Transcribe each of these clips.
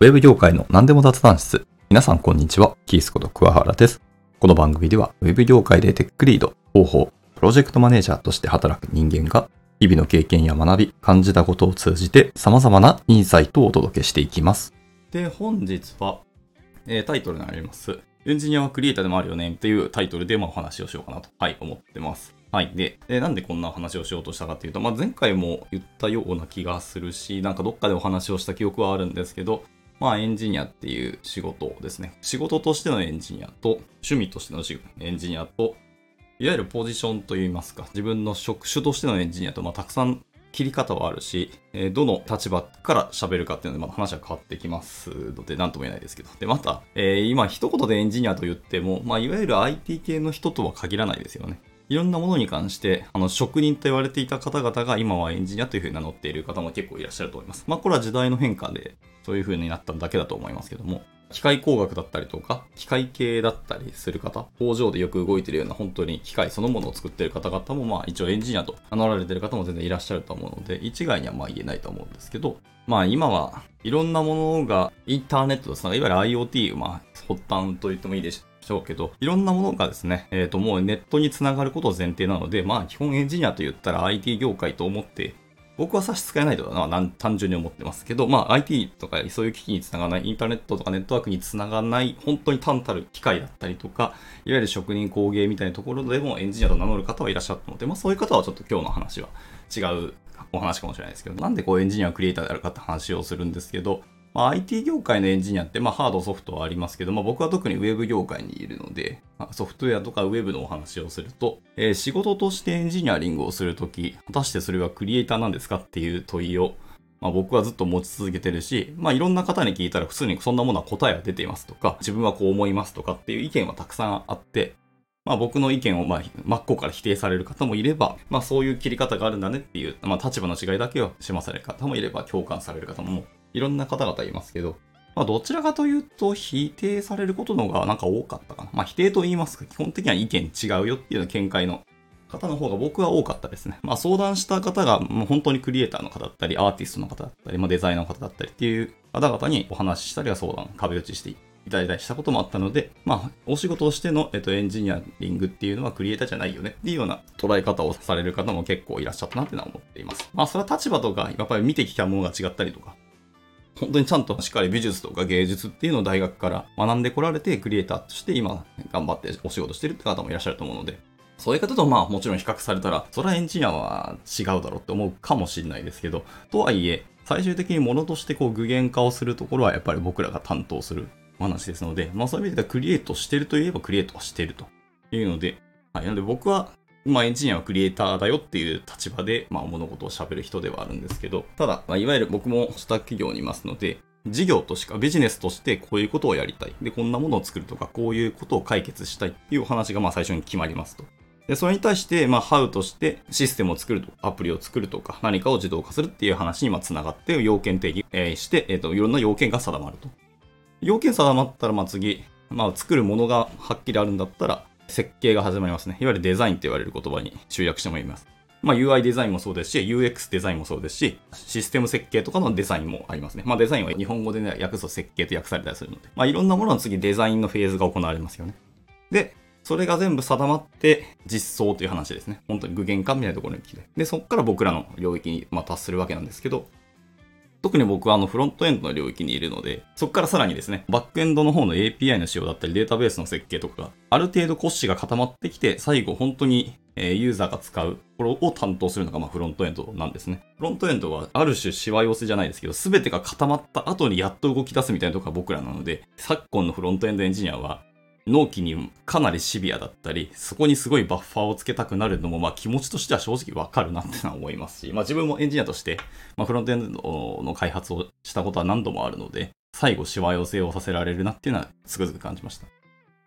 ウェブ業界の何でも雑談室。皆さんこんにちは。キースこと桑原です。この番組では、ウェブ業界でテックリード、広報、プロジェクトマネージャーとして働く人間が、日々の経験や学び、感じたことを通じて様々なインサイトをお届けしていきます。で、本日は、えータイトルになります。エンジニアはクリエイターでもあるよねっていうタイトルでまあお話をしようかなと、はい、思ってます。はい。で、えーなんでこんな話をしようとしたかっていうと、まあ、前回も言ったような気がするし、なんかどっかでお話をした記憶はあるんですけど、まあエンジニアっていう仕事ですね。仕事としてのエンジニアと、趣味としてのエンジニアと、いわゆるポジションといいますか、自分の職種としてのエンジニアと、まあたくさん切り方はあるし、えどの立場から喋るかっていうので、まあ、話は変わってきますので、なんとも言えないですけど。で、また、えー今一言でエンジニアと言っても、まあいわゆる IT 系の人とは限らないですよね。いろんなものに関して、あの、職人と言われていた方々が今はエンジニアというふうに名乗っている方も結構いらっしゃると思います。まあ、これは時代の変化で、そういうふうになっただけだと思いますけども、機械工学だったりとか、機械系だったりする方、工場でよく動いているような本当に機械そのものを作っている方々も、まあ一応エンジニアと名乗られている方も全然いらっしゃると思うので、一概にはまあ言えないと思うんですけど、まあ今はいろんなものがインターネットですね、いわゆる IoT、まあ発端と言ってもいいでししょうけど、いろんなものがですね、えっ、ともうネットにつながることを前提なので、まあ基本エンジニアと言ったら IT 業界と思って僕は差し支えないとはな単純に思ってますけど、まあ IT とかそういう機器につながらない、インターネットとかネットワークにつながらない、本当に単たる機械だったりとか、いわゆる職人工芸みたいなところでもエンジニアと名乗る方はいらっしゃったので、まあそういう方はちょっと今日の話は違うお話かもしれないですけど、なんでこうエンジニアクリエイターであるかって話をするんですけど、まあ、IT 業界のエンジニアって、まあ、ハード、ソフトはありますけど、まあ、僕は特にウェブ業界にいるので、まあソフトウェアとかウェブのお話をすると、えー仕事としてエンジニアリングをするとき、果たしてそれはクリエイターなんですかっていう問いを、まあ、僕はずっと持ち続けてるし、まあ、いろんな方に聞いたら普通にそんなものは答えは出ていますとか、自分はこう思いますとかっていう意見はたくさんあって、まあ僕の意見をまあ真っ向から否定される方もいれば、まあそういう切り方があるんだねっていう、まあ立場の違いだけを示される方もいれば、共感される方もいろんな方々いますけど、まあどちらかというと否定されることの方がなんか多かったかな。まあ否定と言いますか、基本的には意見違うよっていうような見解の方の方が僕は多かったですね。まあ相談した方がもう本当にクリエイターの方だったり、アーティストの方だったり、まあデザイナーの方だったりっていう方々にお話ししたりは相談、壁打ちしていただいたりしたこともあったので、まあお仕事としての、えっと、エンジニアリングっていうのはクリエイターじゃないよねっていうような捉え方をされる方も結構いらっしゃったなっていうのは思っています。まあそれは立場とか、やっぱり見てきたものが違ったりとか、本当にちゃんとしっかり美術とか芸術っていうのを大学から学んでこられて、クリエイターとして今頑張ってお仕事してるって方もいらっしゃると思うので、そういう方とまあもちろん比較されたら、それはエンジニアは違うだろうって思うかもしれないですけど、とはいえ、最終的に物としてこう具現化をするところはやっぱり僕らが担当する話ですので、まあそういう意味ではクリエイトしてるといえばクリエイトはしてるというので、はい、なので僕はまあ、エンジニアはクリエイターだよっていう立場で、まあ、物事を喋る人ではあるんですけど、ただ、まあ、いわゆる僕もスタッフ企業にいますので、事業としか、ビジネスとしてこういうことをやりたい。で、こんなものを作るとか、こういうことを解決したいっていうお話が、まあ、最初に決まりますと。で、それに対して、まあ、ハウとしてシステムを作るとか、アプリを作るとか、何かを自動化するっていう話に、まあ、つながって、要件定義、えーして、えっ、と、いろんな要件が定まると。要件定まったら、まあ、次、まあ、作るものがはっきりあるんだったら、設計が始まりますね。いわゆるデザインって言われる言葉に集約してもいます。まあ UI デザインもそうですし、UX デザインもそうですし、システム設計とかのデザインもありますね。まあデザインは日本語でね、訳すと設計と訳されたりするので、まあいろんなものの次デザインのフェーズが行われますよね。で、それが全部定まって実装という話ですね。本当に具現化みたいなところに来て。で、そこから僕らの領域にま達するわけなんですけど、特に僕はあのフロントエンドの領域にいるので、そこからさらにですね、バックエンドの方の API の使用だったりデータベースの設計とかが、ある程度骨子が固まってきて、最後本当にユーザーが使うところを担当するのがまあフロントエンドなんですね。フロントエンドはある種しわ寄せじゃないですけど、すべてが固まった後にやっと動き出すみたいなところが僕らなので、昨今のフロントエンドエンジニアは、納期にかなりシビアだったり、そこにすごいバッファーをつけたくなるのも、まあ気持ちとしては正直わかるなってのは思いますし、まあ自分もエンジニアとして、まあフロントエンドの開発をしたことは何度もあるので、最後しわ寄せをさせられるなっていうのはつくづく感じました。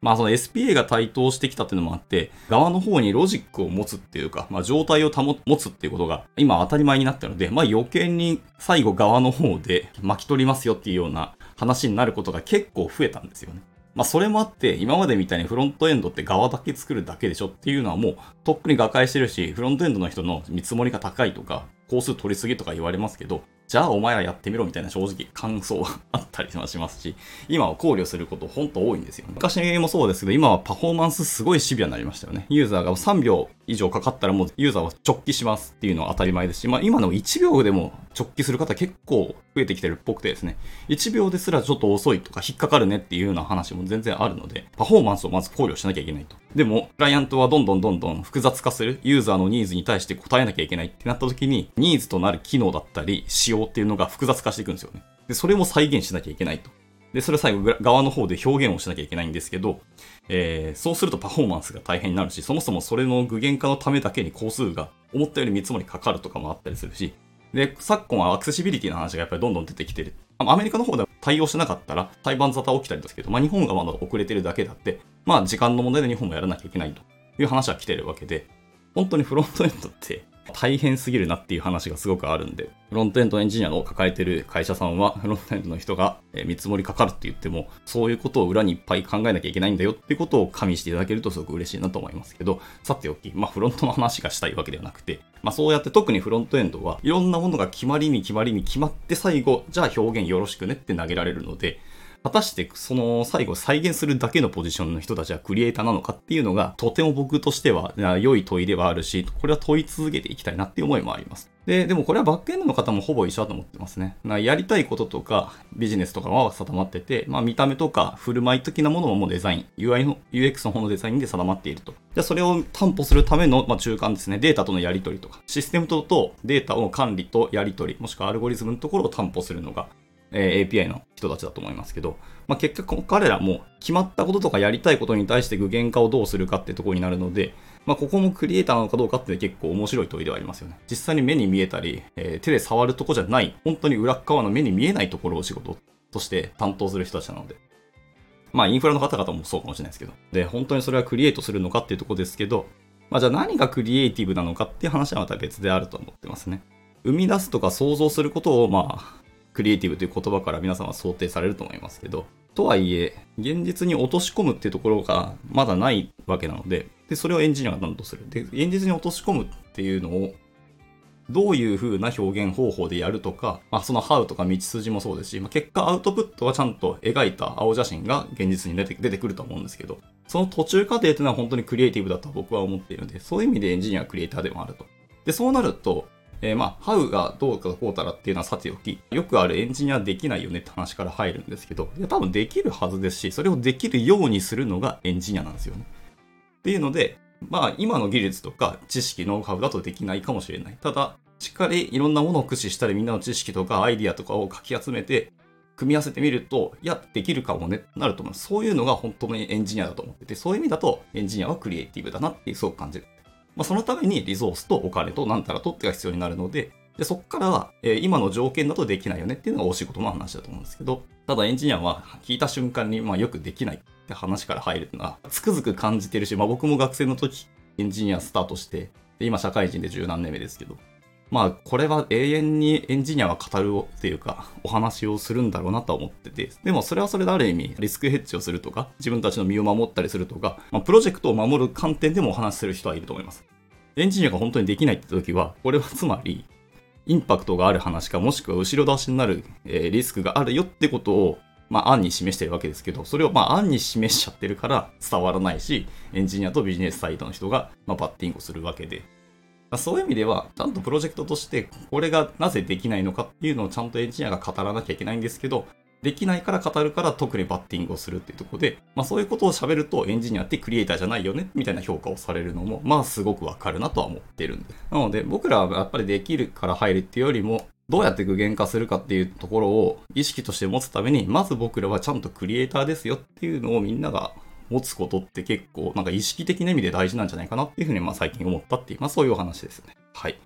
まあその SPA が台頭してきたっていうのもあって、側の方にロジックを持つっていうか、まあ状態を保つっていうことが今当たり前になったので、まあ余計に最後側の方で巻き取りますよっていうような話になることが結構増えたんですよね。まあそれもあって、今までみたいにフロントエンドって側だけ作るだけでしょっていうのはもうとっくに瓦解してるし、フロントエンドの人の見積もりが高いとか、工数取りすぎとか言われますけど、じゃあお前らやってみろみたいな正直感想はあったりはしますし、今は考慮することほんと多いんですよ、ね。昔もそうですけど、今はパフォーマンスすごいシビアになりましたよね。ユーザーが3秒以上かかったらもうユーザーは直帰しますっていうのは当たり前ですし、まあ今の1秒でも直帰する方結構増えてきてるっぽくてですね、1秒ですらちょっと遅いとか引っかかるねっていうような話も全然あるので、パフォーマンスをまず考慮しなきゃいけないと。でも、クライアントはどんどんどんどん複雑化するユーザーのニーズに対して答えなきゃいけないってなった時に、ニーズとなる機能だったり、仕様っていうのが複雑化していくんですよね。で、それも再現しなきゃいけないと。で、それ最後側の方で表現をしなきゃいけないんですけど、えー、そうするとパフォーマンスが大変になるし、そもそもそれの具現化のためだけに工数が思ったより見積もりかかるとかもあったりするし、で、昨今はアクセシビリティの話がやっぱりどんどん出てきてる。アメリカの方では対応しなかったら裁判沙汰起きたりですけど、まあ日本がまだ遅れてるだけだって、まあ時間の問題で日本もやらなきゃいけないという話は来てるわけで、本当にフロントエンドって大変すぎるなっていう話がすごくあるんで、フロントエンドエンジニアを抱えてる会社さんは、フロントエンドの人が見積もりかかるって言っても、そういうことを裏にいっぱい考えなきゃいけないんだよってことを加味していただけるとすごく嬉しいなと思いますけど、さておき、まあフロントの話がしたいわけではなくて、まあそうやって特にフロントエンドはいろんなものが決まりに決まりに決まって最後、じゃあ表現よろしくねって投げられるので、果たしてその最後再現するだけのポジションの人たちはクリエイターなのかっていうのがとても僕としては良い問いではあるし、これは問い続けていきたいなっていう思いもあります。で、でもこれはバックエンドの方もほぼ一緒だと思ってますね。やりたいこととかビジネスとかは定まってて、まあ見た目とか振る舞い的なものももうデザイン、UI の、UX の方のデザインで定まっていると。じゃあそれを担保するための、まあ、中間ですね。データとのやり取りとか、システムととデータを管理とやり取り、もしくはアルゴリズムのところを担保するのが、え、API の人たちだと思いますけど、まあ、結局彼らも決まったこととかやりたいことに対して具現化をどうするかってとこになるので、まあ、ここもクリエイターなのかどうかって結構面白い問いではありますよね。実際に目に見えたり、えー、手で触るとこじゃない、本当に裏側の目に見えないところを仕事として担当する人たちなので。まあ、インフラの方々もそうかもしれないですけど。で、本当にそれはクリエイトするのかっていうとこですけど、まあ、じゃあ何がクリエイティブなのかっていう話はまた別であると思ってますね。生み出すとか想像することを、まあ、クリエイティブという言葉から皆さんは想定されると思いますけど、とはいえ、現実に落とし込むっていうところがまだないわけなので、で、それをエンジニアが何とする。で、現実に落とし込むっていうのを、どういう風な表現方法でやるとか、まあ、そのハウとか道筋もそうですし、まあ、結果アウトプットはちゃんと描いた青写真が現実に出て出てくると思うんですけど、その途中過程っていうのは本当にクリエイティブだと僕は思っているので、そういう意味でエンジニアはクリエイターでもあると。で、そうなると、えー、まあ、ハウがどうかこうたらっていうのはさておき、よくあるエンジニアできないよねって話から入るんですけど、いや多分できるはずですし、それをできるようにするのがエンジニアなんですよね。っていうので、まあ、今の技術とか知識、ノウハウだとできないかもしれない。ただ、しっかりいろんなものを駆使したり、みんなの知識とかアイディアとかをかき集めて、組み合わせてみると、いや、できるかもね、ってなると思う。そういうのが本当にエンジニアだと思ってて、そういう意味だとエンジニアはクリエイティブだなってすごく感じる。まあ、そのためにリゾースとお金となんたらとってが必要になるので、でそこからは、えー、今の条件だとできないよねっていうのがお仕事の話だと思うんですけど、ただエンジニアは聞いた瞬間に、まあ、よくできないって話から入るのは、つくづく感じてるし、まあ、僕も学生の時エンジニアスタートして、で今社会人で十何年目ですけど、まあ、これは永遠にエンジニアは語るっていうか、お話をするんだろうなと思ってて、でもそれはそれである意味、リスクヘッジをするとか、自分たちの身を守ったりするとか、まあ、プロジェクトを守る観点でもお話しする人はいると思います。エンジニアが本当にできないって時は、これはつまり、インパクトがある話か、もしくは後ろ出しになる、え、リスクがあるよってことを、まあ、案に示してるわけですけど、それをまあ、案に示しちゃってるから伝わらないし、エンジニアとビジネスサイドの人が、まあ、バッティングをするわけで。そういう意味では、ちゃんとプロジェクトとして、これがなぜできないのかっていうのをちゃんとエンジニアが語らなきゃいけないんですけど、できないから語るから特にバッティングをするっていうところで、まあそういうことを喋るとエンジニアってクリエイターじゃないよねみたいな評価をされるのも、まあすごくわかるなとは思ってるんで。なので僕らはやっぱりできるから入るっていうよりも、どうやって具現化するかっていうところを意識として持つために、まず僕らはちゃんとクリエイターですよっていうのをみんなが持つことって結構なんか意識的な意味で大事なんじゃないかなっていうふうにまあ最近思ったっていう、まあそういうお話ですね。はい。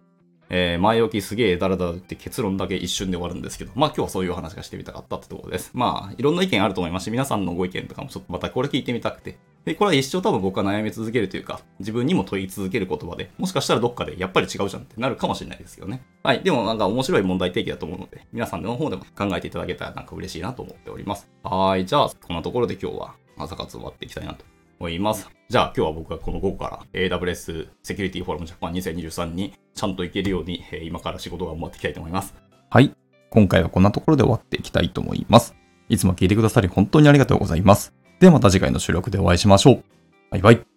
えー、前置きすげえダラダラって結論だけ一瞬で終わるんですけど、まあ今日はそういう話がしてみたかったってところです。まあいろんな意見あると思いますし、皆さんのご意見とかもちょっとまたこれ聞いてみたくて、で、これは一生多分僕は悩み続けるというか、自分にも問い続ける言葉で、もしかしたらどっかでやっぱり違うじゃんってなるかもしれないですけどね。はい。でもなんか面白い問題提起だと思うので、皆さんの方でも考えていただけたらなんか嬉しいなと思っております。はい。じゃあ、こんなところで今日は朝活終わっていきたいなと思います。じゃあ今日は僕がこの午後から AWS セキュリティフォーラムジャパン2023にちゃんと行けるように、今から仕事が頑張っていきたいと思います。はい。今回はこんなところで終わっていきたいと思います。いつも聞いてくださり本当にありがとうございます。ではまた次回の収録でお会いしましょう。バイバイ。